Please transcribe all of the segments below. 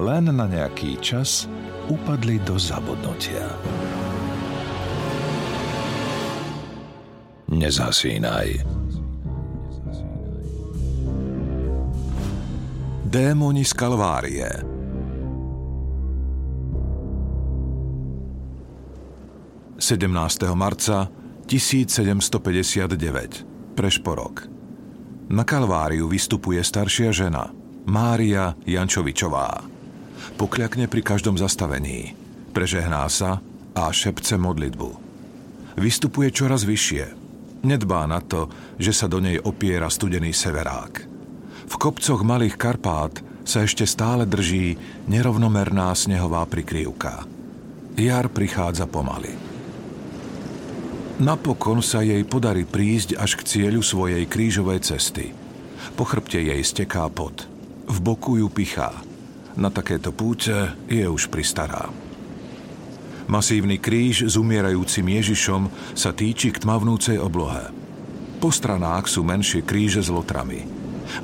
len na nejaký čas upadli do zabudnutia. Nezasínaj. Démoni z Kalvárie 17. marca 1759 Prešporok Na Kalváriu vystupuje staršia žena Mária Jančovičová pokľakne pri každom zastavení, prežehná sa a šepce modlitbu. Vystupuje čoraz vyššie. Nedbá na to, že sa do nej opiera studený severák. V kopcoch Malých Karpát sa ešte stále drží nerovnomerná snehová prikryvka. Jar prichádza pomaly. Napokon sa jej podarí prísť až k cieľu svojej krížovej cesty. Po chrbte jej steká pot. V boku ju pichá. Na takéto púte je už pristará. Masívny kríž s umierajúcim Ježišom sa týči k tmavnúcej oblohe. Po stranách sú menšie kríže s lotrami.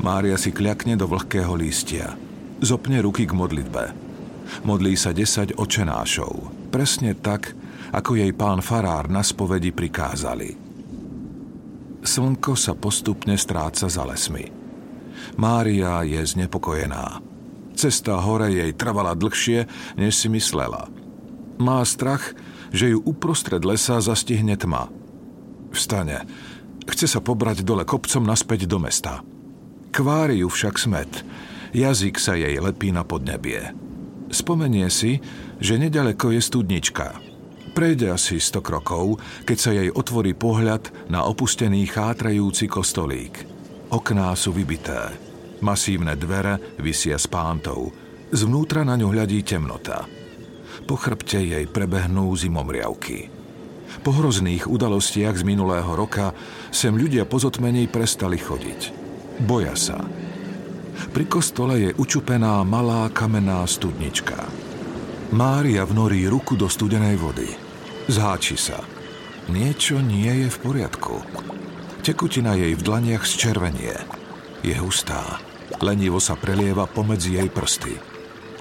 Mária si kľakne do vlhkého lístia. Zopne ruky k modlitbe. Modlí sa 10 očenášov. Presne tak, ako jej pán farár na spovedi prikázali. Slnko sa postupne stráca za lesmi. Mária je znepokojená. Cesta hore jej trvala dlhšie, než si myslela. Má strach, že ju uprostred lesa zastihne tma. Vstane. Chce sa pobrať dole kopcom naspäť do mesta. Kvári ju však smet. Jazyk sa jej lepí na podnebie. Spomenie si, že nedaleko je studnička. Prejde asi 100 krokov, keď sa jej otvorí pohľad na opustený chátrajúci kostolík. Okná sú vybité. Masívne dvere vysia s pántou. Zvnútra na ňu hľadí temnota. Po chrbte jej prebehnú zimomriavky. Po hrozných udalostiach z minulého roka sem ľudia pozotmení prestali chodiť. Boja sa. Pri kostole je učupená malá kamenná studnička. Mária vnorí ruku do studenej vody. Zháči sa. Niečo nie je v poriadku. Tekutina jej v dlaniach zčervenie. Je hustá. Lenivo sa prelieva pomedzi jej prsty.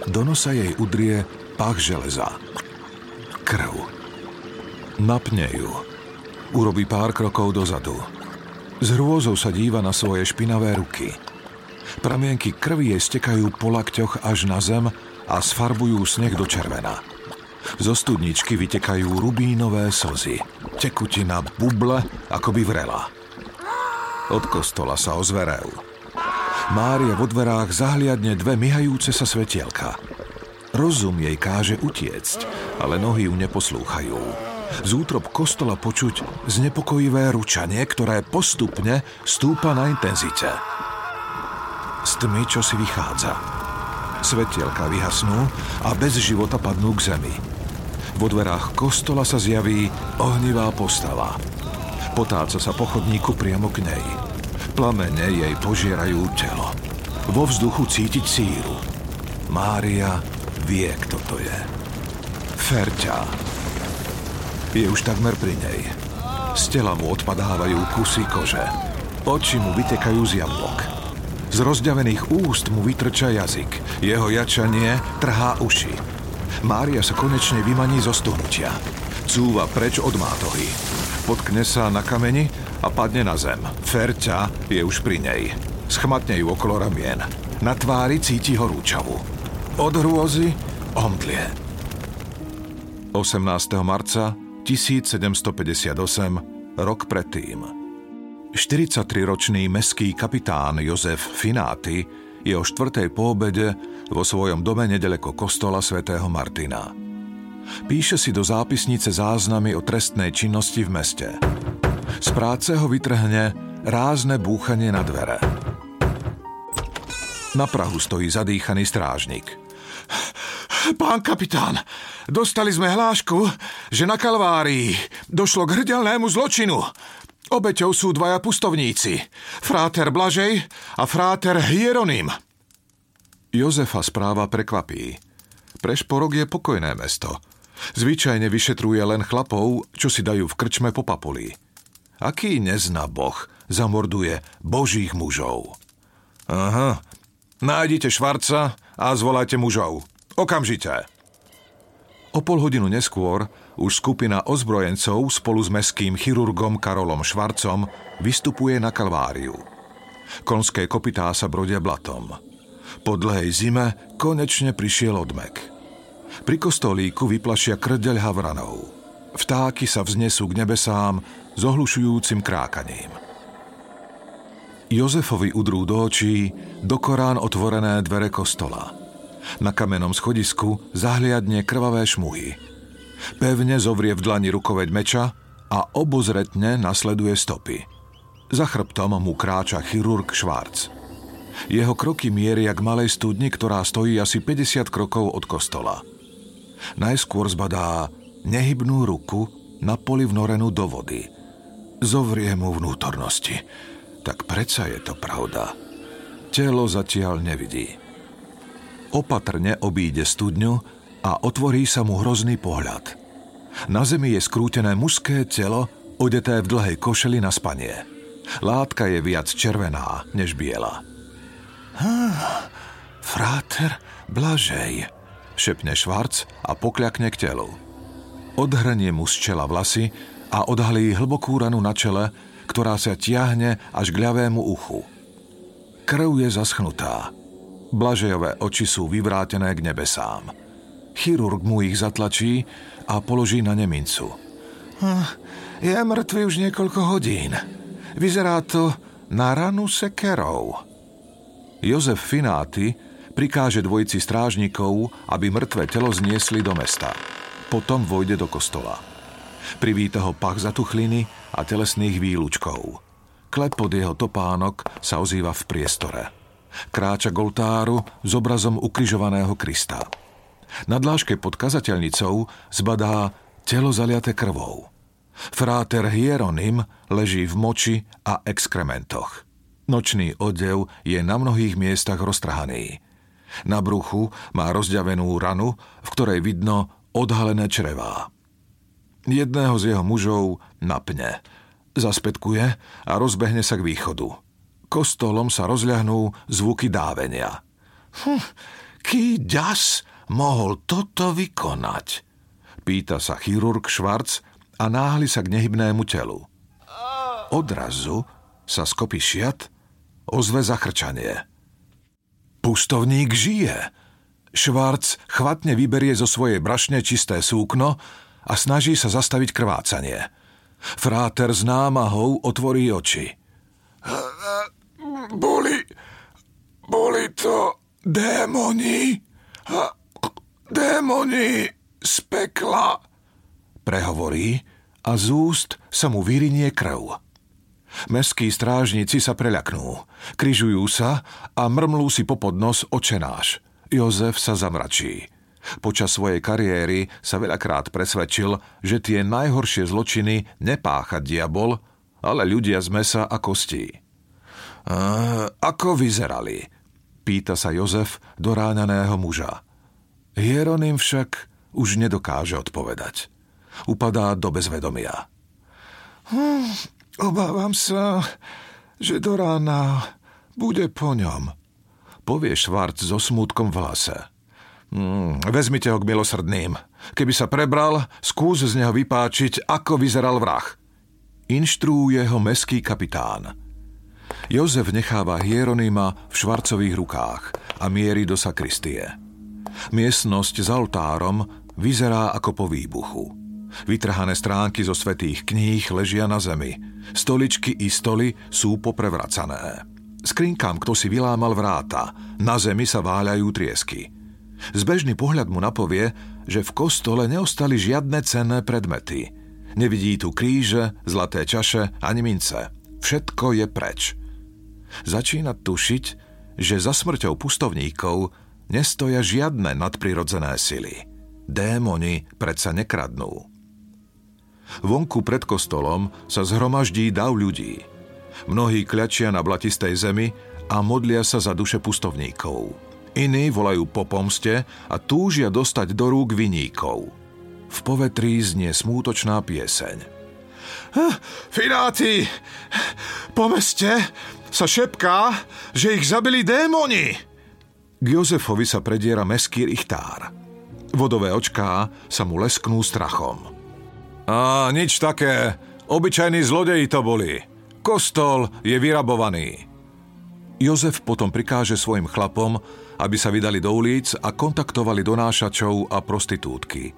Do nosa jej udrie pach železa. Krv. Napne ju. Urobí pár krokov dozadu. S hrôzou sa díva na svoje špinavé ruky. Pramienky krvi jej stekajú po lakťoch až na zem a sfarbujú sneh do červena. Zo studničky vytekajú rubínové slzy. Tekutina buble, ako by vrela. Od kostola sa ozverajú. Mária vo dverách zahliadne dve myhajúce sa svetielka. Rozum jej káže utiecť, ale nohy ju neposlúchajú. Z útrop kostola počuť znepokojivé ručanie, ktoré postupne stúpa na intenzite. Z tmy čo si vychádza. Svetielka vyhasnú a bez života padnú k zemi. Vo dverách kostola sa zjaví ohnivá postava. Potáca sa po chodníku priamo k nej. Plamene jej požierajú telo. Vo vzduchu cítiť síru. Mária vie, kto to je. Ferťa. Je už takmer pri nej. Z tela mu odpadávajú kusy kože. Oči mu vytekajú z jablok. Z rozďavených úst mu vytrča jazyk. Jeho jačanie trhá uši. Mária sa konečne vymaní zo stuhnutia. Cúva preč od mátohy. Potkne sa na kameni a padne na zem. Ferťa je už pri nej. Schmatne ju okolo ramien. Na tvári cíti horúčavu. Od hrôzy omdlie. 18. marca 1758, rok predtým. 43-ročný meský kapitán Jozef Fináty je o štvrtej po vo svojom dome nedaleko kostola svätého Martina. Píše si do zápisnice záznamy o trestnej činnosti v meste. Z práce ho vytrhne rázne búchanie na dvere. Na Prahu stojí zadýchaný strážnik. Pán kapitán, dostali sme hlášku, že na Kalvárii došlo k hrdelnému zločinu. Obeťou sú dvaja pustovníci, fráter Blažej a fráter Hieronym. Jozefa správa prekvapí. Prešporok je pokojné mesto. Zvyčajne vyšetruje len chlapov, čo si dajú v krčme po papuli. Aký nezná boh zamorduje božích mužov? Aha, nájdite Švarca a zvolajte mužov. Okamžite. O pol hodinu neskôr už skupina ozbrojencov spolu s meským chirurgom Karolom Švarcom vystupuje na Kalváriu. Konské kopytá sa brodia blatom. Po dlhej zime konečne prišiel odmek. Pri kostolíku vyplašia krdeľ havranov. Vtáky sa vznesú k nebesám s ohlušujúcim krákaním. Jozefovi udrú do očí do Korán otvorené dvere kostola. Na kamennom schodisku zahliadne krvavé šmuhy – Pevne zovrie v dlani rukoveď meča a obozretne nasleduje stopy. Za chrbtom mu kráča chirurg Švárc. Jeho kroky mieria k malej studni, ktorá stojí asi 50 krokov od kostola. Najskôr zbadá nehybnú ruku na poli vnorenú do vody. Zovrie mu vnútornosti. Tak predsa je to pravda. Telo zatiaľ nevidí. Opatrne obíde studňu a otvorí sa mu hrozný pohľad. Na zemi je skrútené mužské telo, odeté v dlhej košeli na spanie. Látka je viac červená než biela. Hm, fráter Blažej, šepne Švarc a pokľakne k telu. Odhrnie mu z čela vlasy a odhalí hlbokú ranu na čele, ktorá sa tiahne až k ľavému uchu. Krv je zaschnutá. Blažejové oči sú vyvrátené k nebesám. Chirurg mu ich zatlačí a položí na nemincu. Hm, je mŕtvy už niekoľko hodín. Vyzerá to na ranu sekerov. Jozef Fináty prikáže dvojici strážnikov, aby mŕtve telo zniesli do mesta. Potom vojde do kostola. Privíta ho pach zatuchliny a telesných výlučkov. Klepot jeho topánok sa ozýva v priestore. Kráča k oltáru s obrazom ukrižovaného Krista. Na dláške pod kazateľnicou zbadá telo zaliaté krvou. Fráter Hieronym leží v moči a exkrementoch. Nočný odev je na mnohých miestach roztrhaný. Na bruchu má rozďavenú ranu, v ktorej vidno odhalené črevá. Jedného z jeho mužov napne, zaspetkuje a rozbehne sa k východu. Kostolom sa rozľahnú zvuky dávenia. Hm, ký ďas, mohol toto vykonať? Pýta sa chirurg Švarc a náhli sa k nehybnému telu. Odrazu sa skopí šiat, ozve zachrčanie. Pustovník žije. Švarc chvatne vyberie zo svojej brašne čisté súkno a snaží sa zastaviť krvácanie. Fráter s námahou otvorí oči. Boli, boli to démoni? Démoni z pekla, prehovorí a z úst sa mu vyrinie krv. Mestskí strážnici sa preľaknú, kryžujú sa a mrmlú si popod nos očenáš. Jozef sa zamračí. Počas svojej kariéry sa veľakrát presvedčil, že tie najhoršie zločiny nepácha diabol, ale ľudia z mesa a kostí. A, ako vyzerali? Pýta sa Jozef do ráňaného muža. Hieronym však už nedokáže odpovedať. Upadá do bezvedomia. Hm, obávam sa, že do rána bude po ňom, povie Švarc so smútkom v hlase. Hmm, vezmite ho k milosrdným. Keby sa prebral, skús z neho vypáčiť, ako vyzeral vrah. Inštruuje ho meský kapitán. Jozef necháva Hieronima v švarcových rukách a mierí do sakristie. Miestnosť s oltárom vyzerá ako po výbuchu. Vytrhané stránky zo svetých kníh ležia na zemi. Stoličky i stoly sú poprevracané. Skrinkám kto si vylámal vráta. Na zemi sa váľajú triesky. Zbežný pohľad mu napovie, že v kostole neostali žiadne cenné predmety. Nevidí tu kríže, zlaté čaše ani mince. Všetko je preč. Začína tušiť, že za smrťou pustovníkov nestoja žiadne nadprirodzené sily. Démoni predsa nekradnú. Vonku pred kostolom sa zhromaždí dav ľudí. Mnohí kľačia na blatistej zemi a modlia sa za duše pustovníkov. Iní volajú po pomste a túžia dostať do rúk viníkov. V povetrí znie smútočná pieseň. Fináti, po meste sa šepká, že ich zabili démoni. K Jozefovi sa prediera meský richtár. Vodové očká sa mu lesknú strachom. A nič také, obyčajní zlodeji to boli. Kostol je vyrabovaný. Jozef potom prikáže svojim chlapom, aby sa vydali do ulic a kontaktovali donášačov a prostitútky.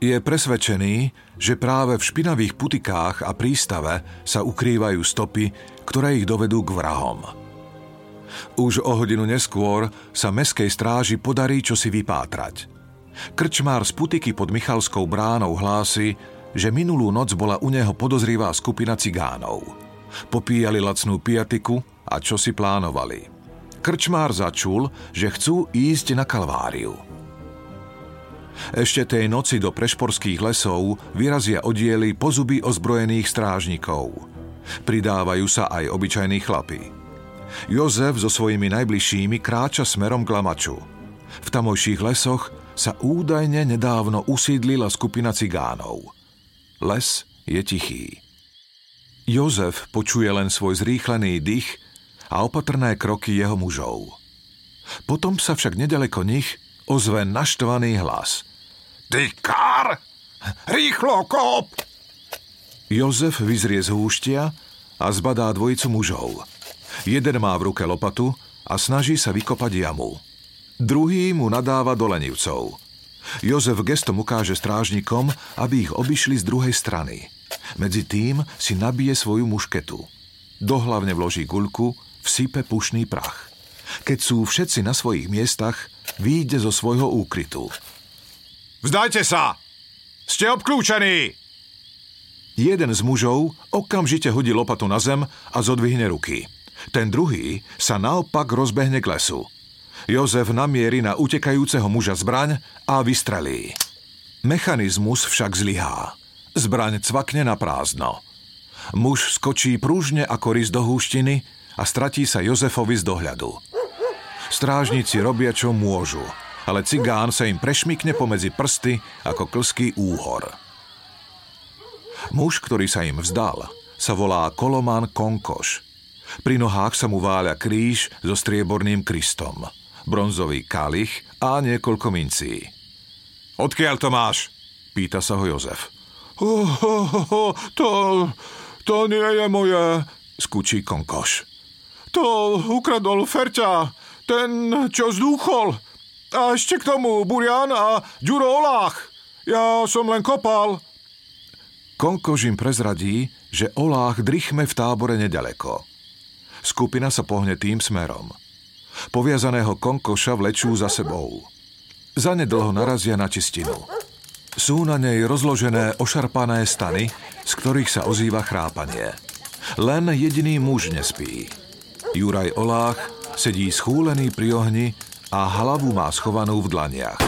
Je presvedčený, že práve v špinavých putikách a prístave sa ukrývajú stopy, ktoré ich dovedú k vrahom. Už o hodinu neskôr sa meskej stráži podarí čosi vypátrať – Krčmár z putiky pod Michalskou bránou hlási, že minulú noc bola u neho podozrivá skupina cigánov. Popíjali lacnú piatiku a čo si plánovali. Krčmár začul, že chcú ísť na Kalváriu. Ešte tej noci do prešporských lesov vyrazia oddiely pozuby ozbrojených strážnikov. Pridávajú sa aj obyčajní chlapi. Jozef so svojimi najbližšími kráča smerom k Lamaču. V tamojších lesoch sa údajne nedávno usídlila skupina cigánov. Les je tichý. Jozef počuje len svoj zrýchlený dých a opatrné kroky jeho mužov. Potom sa však nedaleko nich ozve naštvaný hlas. Ty kár! Rýchlo kop! Jozef vyzrie z húštia a zbadá dvojicu mužov. Jeden má v ruke lopatu a snaží sa vykopať jamu. Druhý mu nadáva do lenivcov. Jozef gestom ukáže strážnikom, aby ich obišli z druhej strany. Medzi tým si nabije svoju mušketu. Do hlavne vloží guľku, vsype pušný prach. Keď sú všetci na svojich miestach, výjde zo svojho úkrytu. Vzdajte sa! Ste obklúčení! Jeden z mužov okamžite hodí lopatu na zem a zodvihne ruky. Ten druhý sa naopak rozbehne k lesu. Jozef namierí na utekajúceho muža zbraň a vystrelí. Mechanizmus však zlyhá. Zbraň cvakne na prázdno. Muž skočí prúžne ako rys do húštiny a stratí sa Jozefovi z dohľadu. Strážnici robia, čo môžu, ale cigán sa im prešmikne pomedzi prsty ako klský úhor. Muž, ktorý sa im vzdal, sa volá Koloman Konkoš. Pri nohách sa mu váľa kríž so strieborným Kristom bronzový kalich a niekoľko mincí. Odkiaľ to máš? Pýta sa ho Jozef. Oh, oh, oh, to, to nie je moje, skúči konkoš. To ukradol Ferťa, ten, čo zdúchol. A ešte k tomu Burian a Ďuro Olách. Ja som len kopal. Konkož im prezradí, že Olách drichme v tábore nedaleko. Skupina sa pohne tým smerom. Poviazaného konkoša vlečú za sebou. Zanedlho narazia na čistinu. Sú na nej rozložené ošarpané stany, z ktorých sa ozýva chrápanie. Len jediný muž nespí. Juraj Olách sedí schúlený pri ohni a hlavu má schovanú v dlaniach.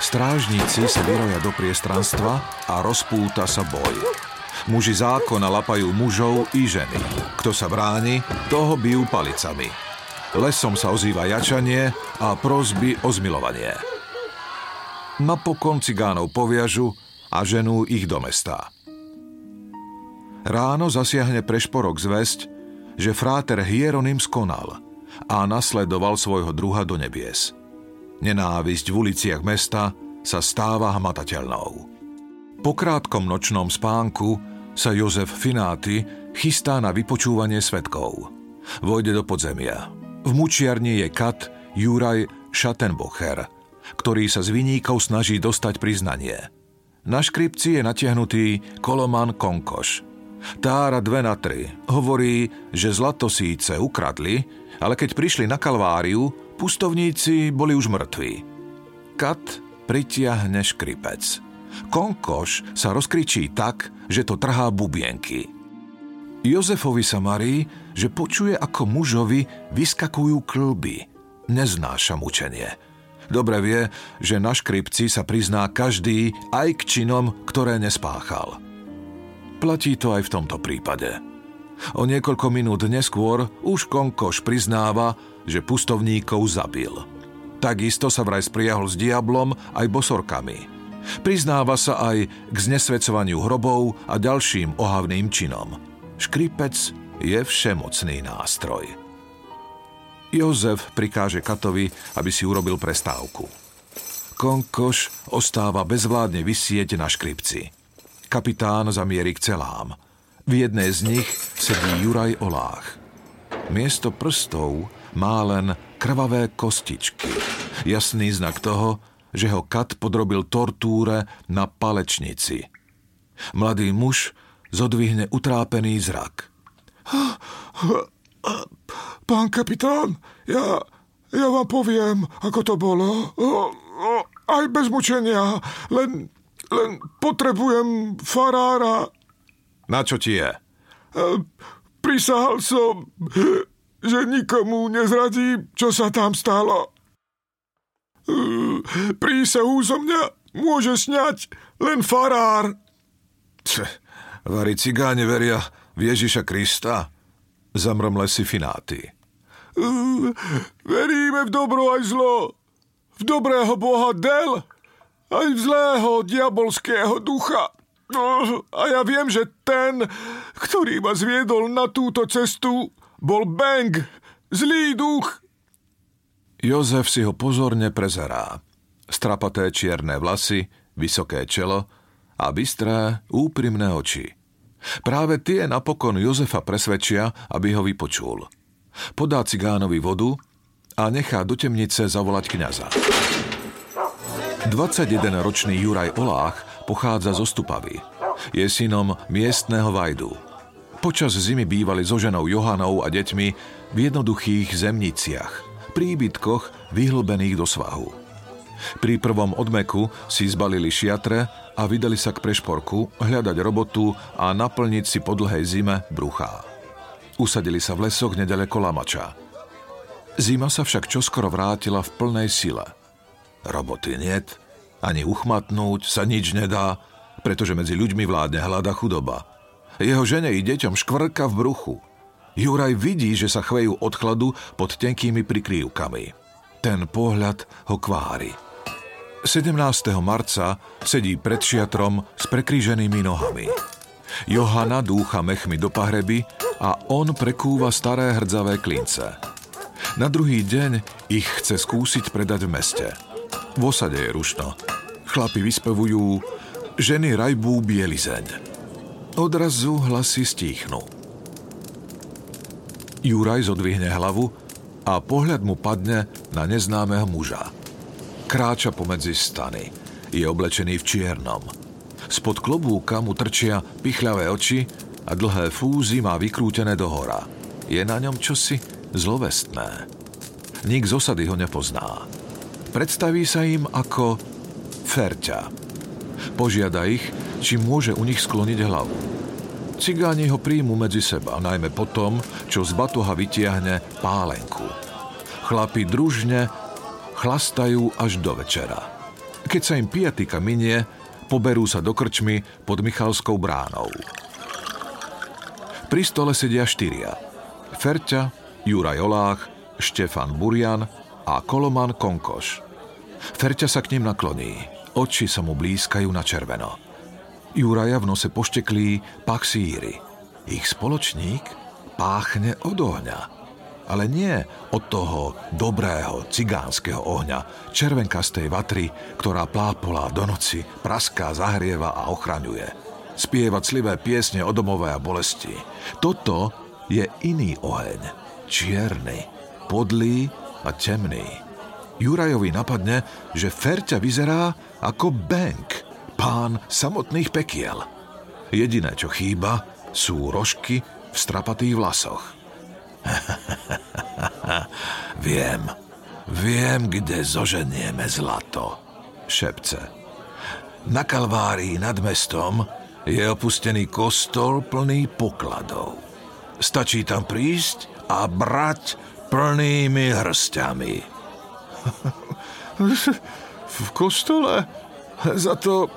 Strážníci sa vyroja do priestranstva a rozpúta sa boj. Muži zákona lapajú mužov i ženy. Kto sa bráni, toho bijú palicami. Lesom sa ozýva jačanie a prozby o zmilovanie. Napokon cigánov poviažu a ženú ich do mesta. Ráno zasiahne prešporok zväzť, že fráter Hieronym skonal a nasledoval svojho druha do nebies. Nenávisť v uliciach mesta sa stáva hmatateľnou. Po krátkom nočnom spánku sa Jozef Fináty chystá na vypočúvanie svetkov. Vojde do podzemia. V mučiarni je kat Juraj Schattenbocher, ktorý sa z viníkov snaží dostať priznanie. Na škripci je natiahnutý Koloman Konkoš. Tára dve na tri hovorí, že zlato síce ukradli, ale keď prišli na Kalváriu, pustovníci boli už mŕtvi. Kat pritiahne škripec. Konkoš sa rozkričí tak, že to trhá bubienky. Jozefovi sa marí, že počuje, ako mužovi vyskakujú klby. neznáša mučenie. Dobre vie, že na škripci sa prizná každý aj k činom, ktoré nespáchal. Platí to aj v tomto prípade. O niekoľko minút neskôr už Konkoš priznáva, že pustovníkov zabil. Takisto sa vraj spriahol s diablom aj bosorkami. Priznáva sa aj k znesvedcovaniu hrobov a ďalším ohavným činom. Škripec je všemocný nástroj. Jozef prikáže Katovi, aby si urobil prestávku. Konkoš ostáva bezvládne vysieť na škripci. Kapitán zamierí k celám. V jednej z nich sedí Juraj Olách. Miesto prstov má len krvavé kostičky. Jasný znak toho, že ho Kat podrobil tortúre na palečnici. Mladý muž zodvihne utrápený zrak. Pán kapitán, ja, ja vám poviem, ako to bolo. Aj bez mučenia, len, len potrebujem farára. Na čo ti je? Prisahal som, že nikomu nezradím, čo sa tam stalo. Prísahu zo mňa môže sňať len farár. Vari cigáne veria v Ježiša Krista? Zamromle si Fináty. Veríme v dobro aj zlo. V dobrého boha Del, aj zlého diabolského ducha. No, a ja viem, že ten, ktorý ma zviedol na túto cestu, bol Bang, zlý duch. Jozef si ho pozorne prezerá. Strapaté čierne vlasy, vysoké čelo a bystré, úprimné oči. Práve tie napokon Jozefa presvedčia, aby ho vypočul. Podá cigánovi vodu a nechá do temnice zavolať kňaza. 21-ročný Juraj Olách pochádza zo Stupavy. Je synom miestného Vajdu. Počas zimy bývali so ženou Johanou a deťmi v jednoduchých zemniciach, príbytkoch vyhlbených do svahu. Pri prvom odmeku si zbalili šiatre a vydali sa k prešporku hľadať robotu a naplniť si po dlhej zime bruchá. Usadili sa v lesoch nedaleko Lamača. Zima sa však čoskoro vrátila v plnej sile. Roboty niet, ani uchmatnúť sa nič nedá, pretože medzi ľuďmi vládne hlada chudoba. Jeho žene i deťom škvrka v bruchu. Juraj vidí, že sa chvejú od chladu pod tenkými prikrývkami. Ten pohľad ho kvári. 17. marca sedí pred šiatrom s prekríženými nohami. Johana dúcha mechmi do pahreby a on prekúva staré hrdzavé klince. Na druhý deň ich chce skúsiť predať v meste. V osade je rušno. Chlapi vyspevujú, ženy rajbú bielizeň. Odrazu hlasy stíchnu. Juraj zodvihne hlavu a pohľad mu padne na neznámeho muža. Kráča pomedzi stany. Je oblečený v čiernom. Spod klobúka mu trčia pichľavé oči a dlhé fúzy má vykrútené do hora. Je na ňom čosi zlovestné. Nik z osady ho nepozná. Predstaví sa im ako Ferťa. Požiada ich, či môže u nich skloniť hlavu. Cigáni ho príjmu medzi seba, najmä potom, čo z batoha vytiahne pálenku. Chlapi družne chlastajú až do večera. Keď sa im pijatika minie, poberú sa do krčmy pod Michalskou bránou. Pri stole sedia štyria. Ferťa, Juraj Olách, Štefan Burian a Koloman Konkoš. Ferťa sa k ním nakloní. Oči sa mu blízkajú na červeno. Juraja v nose pošteklí pach síry. Ich spoločník páchne od ohňa ale nie od toho dobrého cigánskeho ohňa, červenkastej vatry, ktorá plápola do noci, praská, zahrieva a ochraňuje. Spieva clivé piesne o domové a bolesti. Toto je iný oheň, čierny, podlý a temný. Jurajovi napadne, že Ferťa vyzerá ako Bank, pán samotných pekiel. Jediné, čo chýba, sú rožky v strapatých vlasoch. viem, viem, kde zoženieme zlato, šepce. Na Kalvárii nad mestom je opustený kostol plný pokladov. Stačí tam prísť a brať plnými hrstiami. V kostole? Za to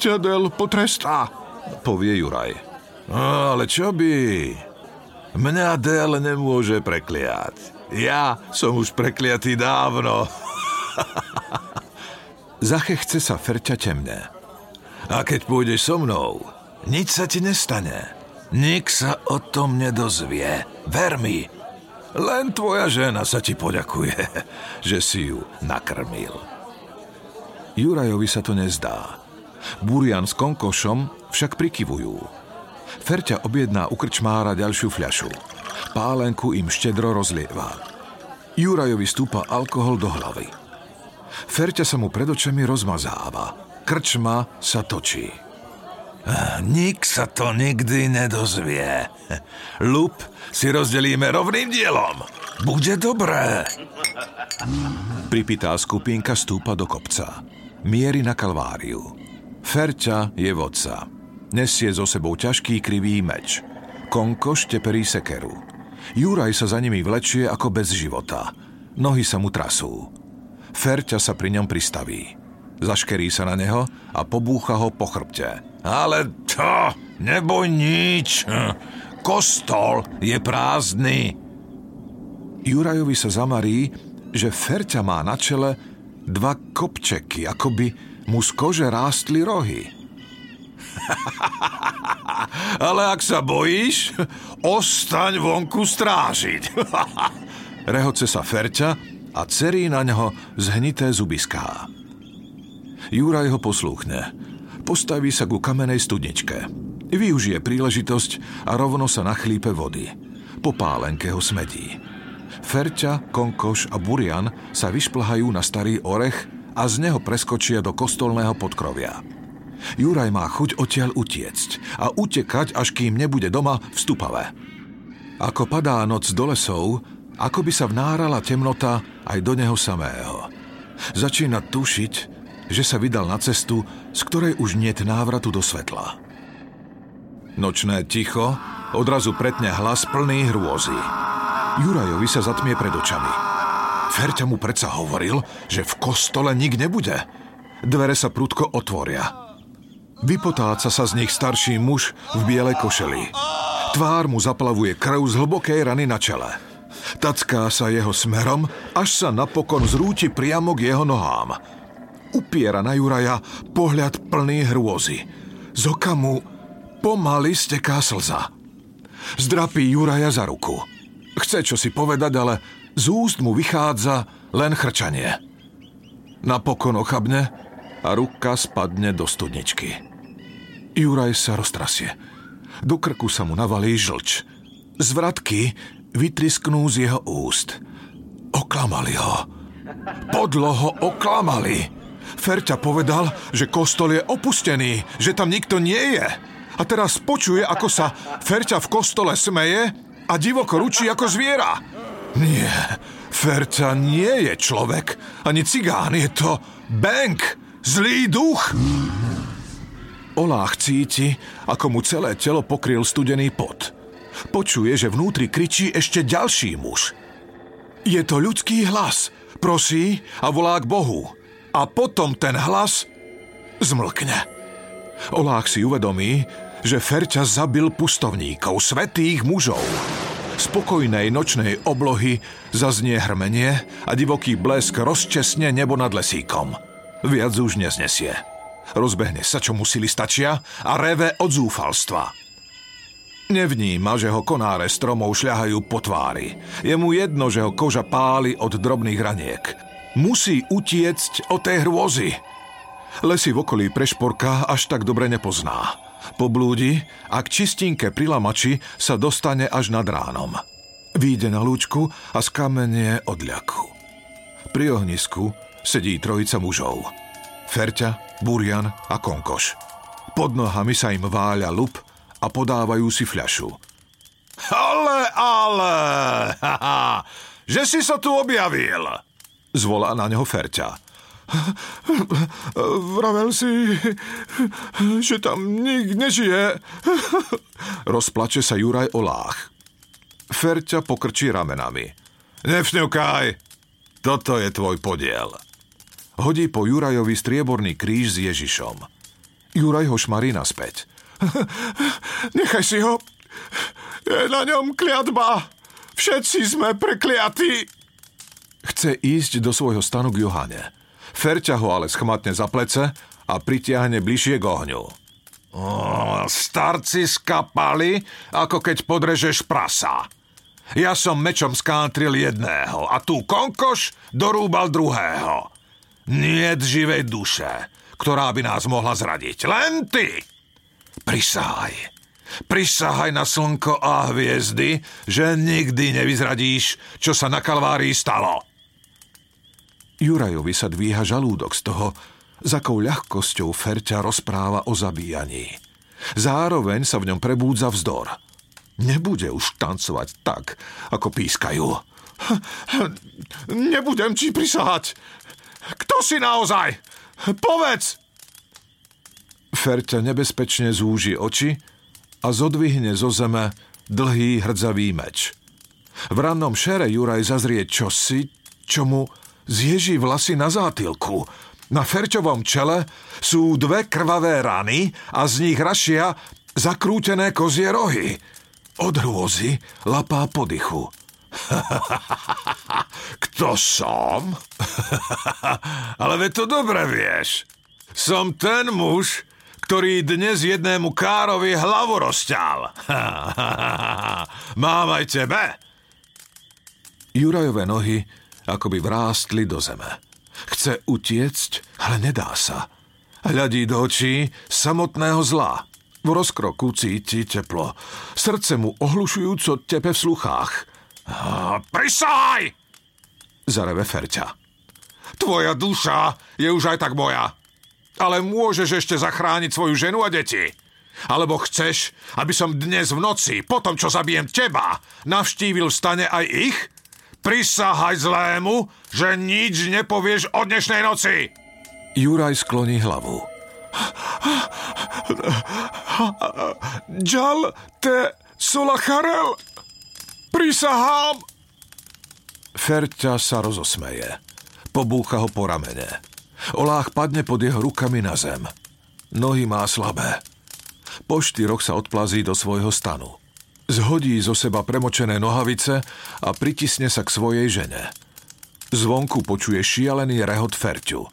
ťa Del potrestá, povie Juraj. No, ale čo by? Mňa Del nemôže prekliať. Ja som už prekliatý dávno. Zachechce sa Ferťa temne. A keď pôjdeš so mnou, nič sa ti nestane. Nik sa o tom nedozvie. Ver mi. Len tvoja žena sa ti poďakuje, že si ju nakrmil. Jurajovi sa to nezdá. Burian s Konkošom však prikyvujú. Ferťa objedná u krčmára ďalšiu fľašu. Pálenku im štedro rozlieva. Jurajovi stúpa alkohol do hlavy. Ferťa sa mu pred očami rozmazáva. Krčma sa točí. Nik sa to nikdy nedozvie. Lup si rozdelíme rovným dielom. Bude dobré. Pripitá skupinka stúpa do kopca. Mieri na kalváriu. Ferťa je vodca. Nesie so sebou ťažký krivý meč. Konko šteperí sekeru. Juraj sa za nimi vlečie ako bez života. Nohy sa mu trasú. Ferťa sa pri ňom pristaví. Zaškerí sa na neho a pobúcha ho po chrbte. Ale to, neboj nič. Kostol je prázdny. Jurajovi sa zamarí, že Ferťa má na čele dva kopčeky, ako by mu z kože rástli rohy. Ale ak sa bojíš, ostaň vonku strážiť. Rehoce sa Ferťa a cerí na ňo zhnité zubiská. Juraj ho poslúchne. Postaví sa ku kamenej studničke. Využije príležitosť a rovno sa nachlípe vody. Po pálenke ho smedí. Ferťa, Konkoš a Burian sa vyšplhajú na starý orech a z neho preskočia do kostolného podkrovia. Juraj má chuť odtiaľ utiecť a utekať, až kým nebude doma v Stupave. Ako padá noc do lesov, ako by sa vnárala temnota aj do neho samého. Začína tušiť, že sa vydal na cestu, z ktorej už niet návratu do svetla. Nočné ticho odrazu pretne hlas plný hrôzy. Jurajovi sa zatmie pred očami. Ferťa mu predsa hovoril, že v kostole nik nebude. Dvere sa prudko otvoria. Vypotáca sa z nich starší muž v bielej košeli. Tvár mu zaplavuje krv z hlbokej rany na čele. Tacká sa jeho smerom, až sa napokon zrúti priamo k jeho nohám upiera na Juraja pohľad plný hrôzy. Z oka mu pomaly steká slza. Zdrapí Juraja za ruku. Chce čo si povedať, ale z úst mu vychádza len chrčanie. Napokon ochabne a ruka spadne do studničky. Juraj sa roztrasie. Do krku sa mu navalí žlč. Zvratky vytrisknú z jeho úst. Oklamali ho. Podloho oklamali. Ferťa povedal, že kostol je opustený, že tam nikto nie je. A teraz počuje, ako sa Ferťa v kostole smeje a divoko ručí ako zviera. Nie, Ferťa nie je človek, ani cigán, je to Bank, zlý duch. Olách cíti, ako mu celé telo pokryl studený pot. Počuje, že vnútri kričí ešte ďalší muž. Je to ľudský hlas, prosí a volá k Bohu a potom ten hlas zmlkne. Olách si uvedomí, že Ferťa zabil pustovníkov, svetých mužov. Z pokojnej nočnej oblohy zaznie hrmenie a divoký blesk rozčesne nebo nad lesíkom. Viac už neznesie. Rozbehne sa, čo mu stačia a reve od zúfalstva. Nevníma, že ho konáre stromov šľahajú po tvári. Je mu jedno, že ho koža páli od drobných raniek. Musí utiecť od tej hrôzy. Lesy v okolí prešporka až tak dobre nepozná. Poblúdi a k čistinke pri lamači sa dostane až nad ránom. Výjde na lúčku a skamenie od ľaku. Pri ohnisku sedí trojica mužov. Ferťa, Burian a Konkoš. Pod nohami sa im váľa lup a podávajú si fľašu. Ale, ale, haha, že si sa tu objavil, Zvolá na neho Ferťa. Vravel si, že tam nik nežije. Rozplače sa Juraj Olách. Ferťa pokrčí ramenami. Nevšňukaj, Toto je tvoj podiel. Hodí po Jurajovi strieborný kríž s Ježišom. Juraj ho šmarí naspäť. Nechaj si ho. Je na ňom kliatba. Všetci sme prekliatí. Chce ísť do svojho stanu k Johane. Ferťa ho ale schmatne za plece a pritiahne bližšie k ohňu. O, starci skapali, ako keď podrežeš prasa. Ja som mečom skátril jedného a tu konkoš dorúbal druhého. Niet živej duše, ktorá by nás mohla zradiť. Len ty! Prisahaj. Prisahaj na slnko a hviezdy, že nikdy nevyzradíš, čo sa na Kalvárii stalo. Jurajovi sa dvíha žalúdok z toho, s akou ľahkosťou Ferťa rozpráva o zabíjaní. Zároveň sa v ňom prebúdza vzdor. Nebude už tancovať tak, ako pískajú. Nebudem ti prisahať. Kto si naozaj? Povedz! Ferťa nebezpečne zúži oči a zodvihne zo zeme dlhý hrdzavý meč. V rannom šere Juraj zazrie čosi, čo mu zježí vlasy na zátilku. Na Ferťovom čele sú dve krvavé rany a z nich rašia zakrútené kozie rohy. Od hrôzy lapá po dychu. Kto som? Ale ve to dobre vieš. Som ten muž, ktorý dnes jednému Károvi hlavu rozťal. Mám aj tebe. Jurajové nohy akoby vrástli do zeme. Chce utiecť, ale nedá sa. Hľadí do očí samotného zla. V rozkroku cíti teplo. Srdce mu ohlušujúco tepe v sluchách. Prisaj! Zareve Ferťa. Tvoja duša je už aj tak moja ale môžeš ešte zachrániť svoju ženu a deti. Alebo chceš, aby som dnes v noci, po tom, čo zabijem teba, navštívil v stane aj ich? Prisahaj zlému, že nič nepovieš o dnešnej noci. Juraj skloní hlavu. Džal te solacharel. Prisahám. Ferťa sa rozosmeje. Pobúcha ho po ramene. Olách padne pod jeho rukami na zem. Nohy má slabé. Po štyroch sa odplazí do svojho stanu. Zhodí zo seba premočené nohavice a pritisne sa k svojej žene. Zvonku počuje šialený rehot Ferťu.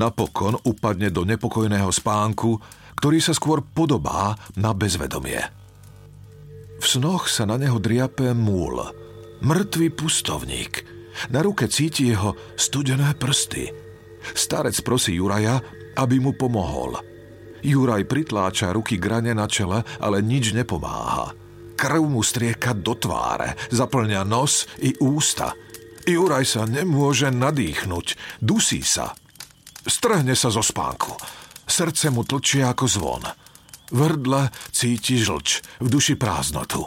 Napokon upadne do nepokojného spánku, ktorý sa skôr podobá na bezvedomie. V snoch sa na neho driape múl, mŕtvý pustovník. Na ruke cíti jeho studené prsty – Starec prosí Juraja, aby mu pomohol. Juraj pritláča ruky grane na čele, ale nič nepomáha. Krv mu strieka do tváre, zaplňa nos i ústa. Juraj sa nemôže nadýchnuť, dusí sa. Strhne sa zo spánku. Srdce mu tlčie ako zvon. V cíti žlč, v duši prázdnotu.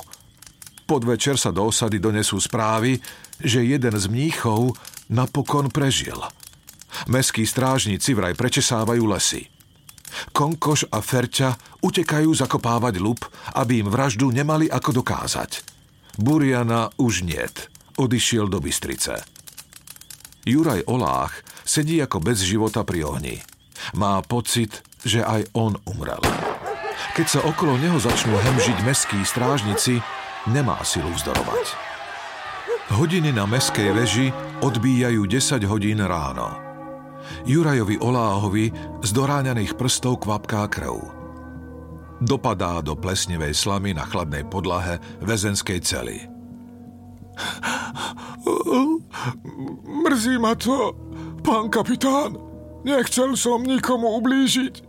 Podvečer sa do osady donesú správy, že jeden z mníchov napokon prežil – Meskí strážnici vraj prečesávajú lesy. Konkoš a Ferťa utekajú zakopávať lup, aby im vraždu nemali ako dokázať. Buriana už niet. Odišiel do Bystrice. Juraj Olách sedí ako bez života pri ohni. Má pocit, že aj on umrel. Keď sa okolo neho začnú hemžiť meskí strážnici, nemá silu vzdorovať. Hodiny na meskej veži odbíjajú 10 hodín ráno. Jurajovi Oláhovi z doráňaných prstov kvapká krv. Dopadá do plesnevej slamy na chladnej podlahe väzenskej cely. Mrzí ma to, pán kapitán. Nechcel som nikomu ublížiť.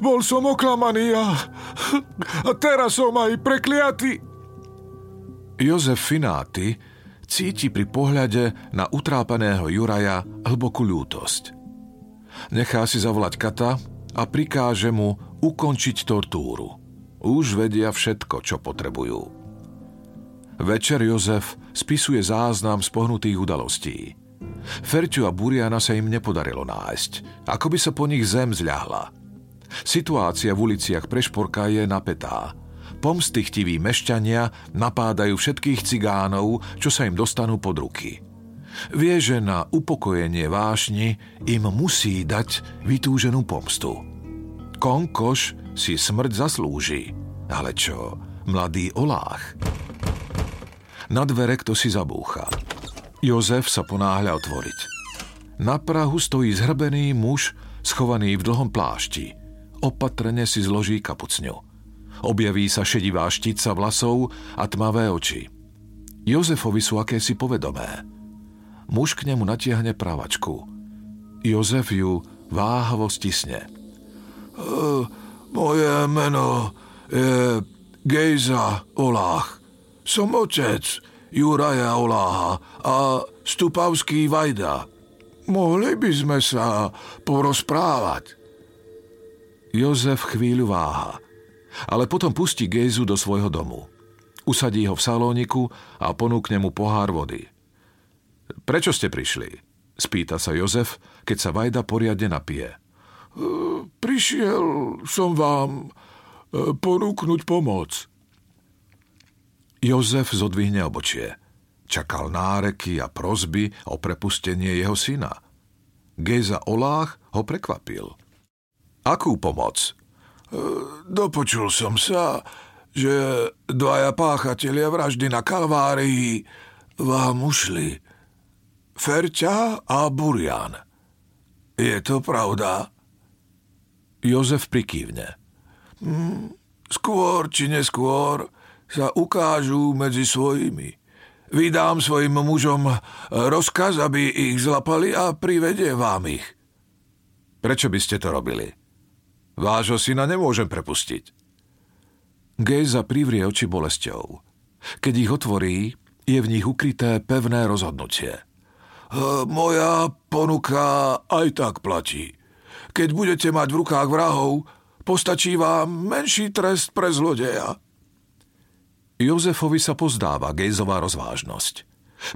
Bol som oklamaný a, a teraz som aj prekliatý. Jozef Fináty cíti pri pohľade na utrápaného Juraja hlbokú ľútosť. Nechá si zavolať Kata a prikáže mu ukončiť tortúru. Už vedia všetko, čo potrebujú. Večer Jozef spisuje záznam z pohnutých udalostí. Ferťu a Buriana sa im nepodarilo nájsť, ako by sa po nich zem zľahla. Situácia v uliciach Prešporka je napätá. Pomstychtiví mešťania napádajú všetkých cigánov, čo sa im dostanú pod ruky – Vie, že na upokojenie vášni im musí dať vytúženú pomstu. Konkoš si smrť zaslúži. Ale čo, mladý Olách? Na dvere kto si zabúcha. Jozef sa ponáhľa otvoriť. Na prahu stojí zhrbený muž, schovaný v dlhom plášti. Opatrne si zloží kapucňu. Objaví sa šedivá štica vlasov a tmavé oči. Jozefovi sú akési povedomé. Muž k nemu natiahne právačku. Jozef ju váhavo stisne. E, moje meno je Gejza Olách. Som otec Juraja Oláha a Stupavský Vajda. Mohli by sme sa porozprávať. Jozef chvíľu váha, ale potom pustí Gejzu do svojho domu. Usadí ho v salóniku a ponúkne mu pohár vody. Prečo ste prišli? Spýta sa Jozef, keď sa Vajda poriadne napije. E, prišiel som vám e, ponúknuť pomoc. Jozef zodvihne obočie. Čakal náreky a prozby o prepustenie jeho syna. Geza Olách ho prekvapil. Akú pomoc? E, dopočul som sa, že dvaja páchatelia vraždy na Kalvárii vám ušli. Ferťa a Burian. Je to pravda? Jozef prikývne. Hmm, skôr či neskôr sa ukážu medzi svojimi. Vydám svojim mužom rozkaz, aby ich zlapali a privedie vám ich. Prečo by ste to robili? Vášho syna nemôžem prepustiť. Gejza privrie oči bolesťou. Keď ich otvorí, je v nich ukryté pevné rozhodnutie – moja ponuka aj tak platí. Keď budete mať v rukách vrahov, postačí vám menší trest pre zlodeja. Jozefovi sa pozdáva Gejzová rozvážnosť.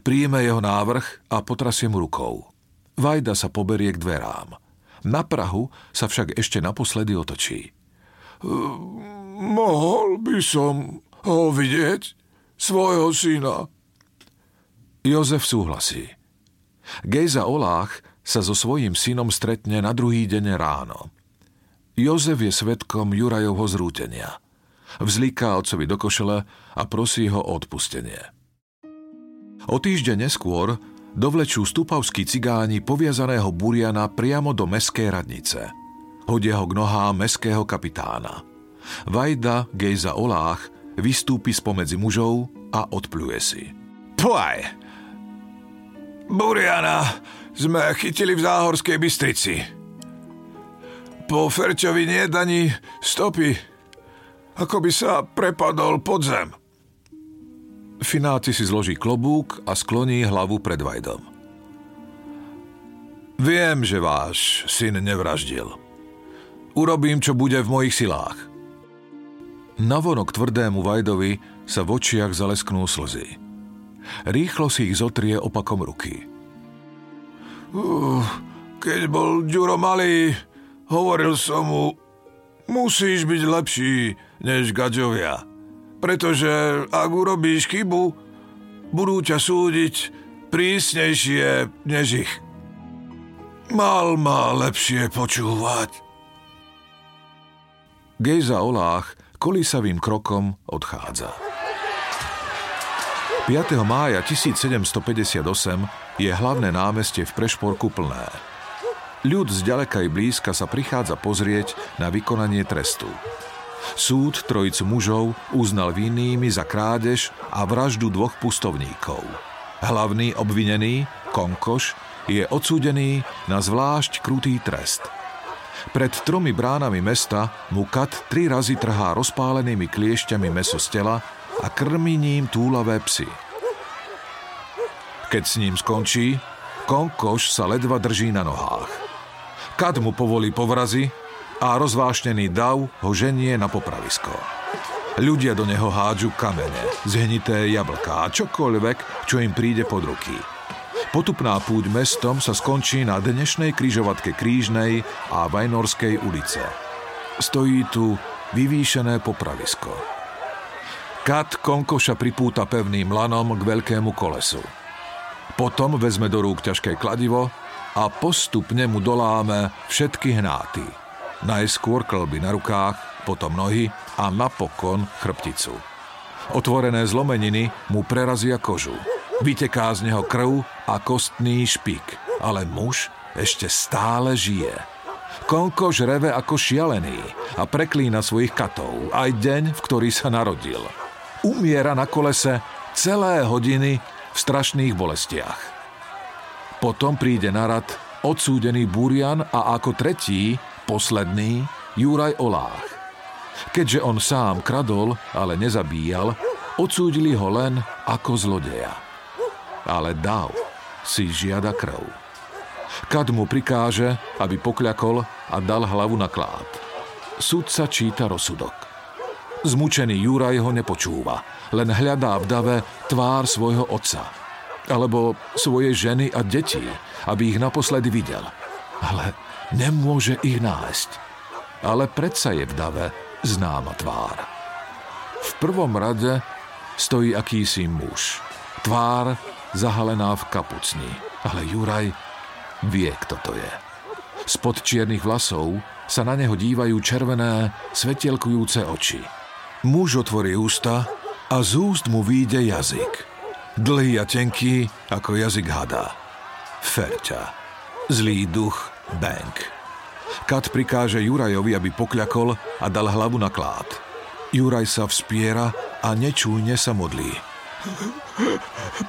Príjme jeho návrh a potrasie mu rukou. Vajda sa poberie k dverám. Na Prahu sa však ešte naposledy otočí. Mohol by som ho vidieť, svojho syna. Jozef súhlasí. Gejza Olách sa so svojím synom stretne na druhý deň ráno. Jozef je svetkom Jurajovho zrútenia. Vzlíká otcovi do košele a prosí ho o odpustenie. O týždeň neskôr dovlečú stupavskí cigáni poviazaného buriana priamo do meskej radnice. Hodia ho k nohám meského kapitána. Vajda Gejza Olách vystúpi spomedzi mužov a odpluje si. Puaj, Buriana sme chytili v Záhorskej Bystrici. Po Ferťovi nie daní stopy, ako by sa prepadol pod zem. Fináci si zloží klobúk a skloní hlavu pred Vajdom. Viem, že váš syn nevraždil. Urobím, čo bude v mojich silách. Navonok tvrdému Vajdovi sa v očiach zalesknú slzy. Rýchlo si ich zotrie opakom ruky. Uh, keď bol Ďuro malý, hovoril som mu, musíš byť lepší než gaďovia. Pretože ak urobíš chybu, budú ťa súdiť prísnejšie než ich. Mal ma lepšie počúvať. Gejza Olách kolísavým krokom odchádza. 5. mája 1758 je hlavné námestie v Prešporku plné. Ľud z ďaleka i blízka sa prichádza pozrieť na vykonanie trestu. Súd trojicu mužov uznal vinnými za krádež a vraždu dvoch pustovníkov. Hlavný obvinený, Konkoš, je odsúdený na zvlášť krutý trest. Pred tromi bránami mesta mu kat tri razy trhá rozpálenými kliešťami meso z tela a krmi ním túlavé psy. Keď s ním skončí, Konkoš sa ledva drží na nohách. Kad mu povolí povrazy a rozvášnený dav ho ženie na popravisko. Ľudia do neho hádžu kamene, zhnité jablká a čokoľvek, čo im príde pod ruky. Potupná púť mestom sa skončí na dnešnej kryžovatke Krížnej a Vajnorskej ulice. Stojí tu vyvýšené popravisko. Kat Konkoša pripúta pevným lanom k veľkému kolesu. Potom vezme do rúk ťažké kladivo a postupne mu doláme všetky hnáty. Najskôr klby na rukách, potom nohy a napokon chrbticu. Otvorené zlomeniny mu prerazia kožu. Vyteká z neho krv a kostný špik, ale muž ešte stále žije. Konko žreve ako šialený a preklína svojich katov aj deň, v ktorý sa narodil. Umiera na kolese celé hodiny v strašných bolestiach. Potom príde na rad odsúdený Burian a ako tretí, posledný, Juraj Olách. Keďže on sám kradol, ale nezabíjal, odsúdili ho len ako zlodeja. Ale Dav si žiada krv. Kad mu prikáže, aby pokľakol a dal hlavu na klád. Sudca číta rozsudok. Zmučený Juraj ho nepočúva, len hľadá v dave tvár svojho otca. Alebo svoje ženy a deti, aby ich naposledy videl. Ale nemôže ich nájsť. Ale predsa je v dave známa tvár. V prvom rade stojí akýsi muž. Tvár zahalená v kapucni. Ale Juraj vie, kto to je. Spod čiernych vlasov sa na neho dívajú červené, svetielkujúce oči. Muž otvorí ústa a z úst mu výjde jazyk. Dlhý a tenký ako jazyk hada. Ferťa. Zlý duch Bank. Kat prikáže Jurajovi, aby pokľakol a dal hlavu na klád. Juraj sa vspiera a nečújne sa modlí.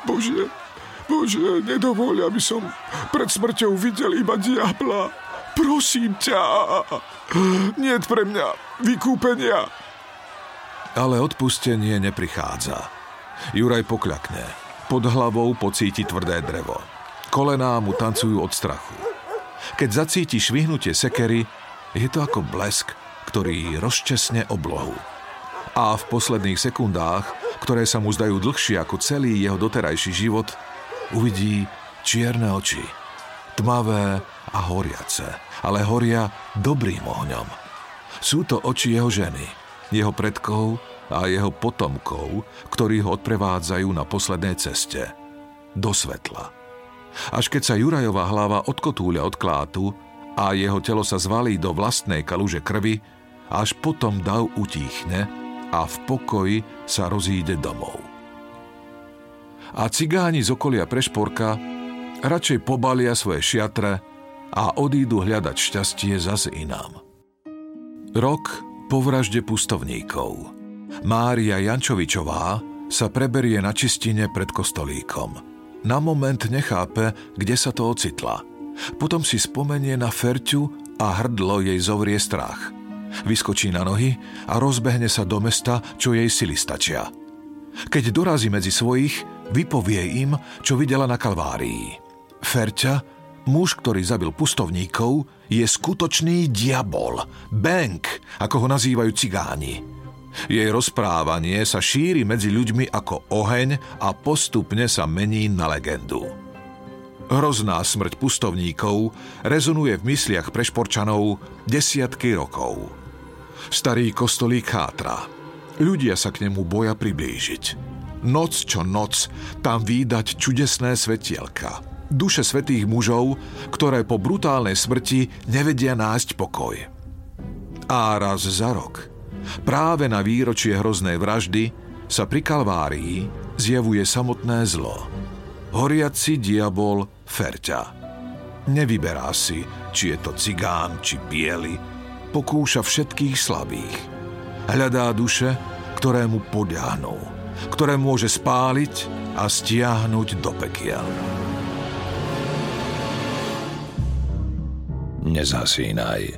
Bože, Bože, nedovoľ, aby som pred smrťou videl iba diabla. Prosím ťa, nie pre mňa vykúpenia. Ale odpustenie neprichádza. Juraj pokľakne. Pod hlavou pocíti tvrdé drevo. Kolená mu tancujú od strachu. Keď zacíti švihnutie sekery, je to ako blesk, ktorý rozčesne oblohu. A v posledných sekundách, ktoré sa mu zdajú dlhšie ako celý jeho doterajší život, uvidí čierne oči, tmavé a horiace, ale horia dobrým ohňom. Sú to oči jeho ženy, jeho predkov a jeho potomkov, ktorí ho odprevádzajú na poslednej ceste. Do svetla. Až keď sa Jurajová hlava odkotúľa od klátu a jeho telo sa zvalí do vlastnej kaluže krvi, až potom dav utíchne a v pokoji sa rozíde domov a cigáni z okolia Prešporka radšej pobalia svoje šiatre a odídu hľadať šťastie zase inám. Rok po vražde pustovníkov. Mária Jančovičová sa preberie na čistine pred kostolíkom. Na moment nechápe, kde sa to ocitla. Potom si spomenie na Ferťu a hrdlo jej zovrie strach. Vyskočí na nohy a rozbehne sa do mesta, čo jej sily stačia. Keď dorazí medzi svojich, vypovie im, čo videla na Kalvárii. Ferťa, muž, ktorý zabil pustovníkov, je skutočný diabol, Bank, ako ho nazývajú cigáni. Jej rozprávanie sa šíri medzi ľuďmi ako oheň a postupne sa mení na legendu. Hrozná smrť pustovníkov rezonuje v mysliach prešporčanov desiatky rokov. Starý kostolík chátra. Ľudia sa k nemu boja priblížiť. Noc čo noc tam výdať čudesné svetielka. Duše svetých mužov, ktoré po brutálnej smrti nevedia nájsť pokoj. A raz za rok, práve na výročie hroznej vraždy, sa pri Kalvárii zjavuje samotné zlo. Horiaci diabol Ferťa. Nevyberá si, či je to cigán, či biely, pokúša všetkých slabých. Hľadá duše, ktoré mu podľahnú ktoré môže spáliť a stiahnuť do pekiel. Nezasínaj.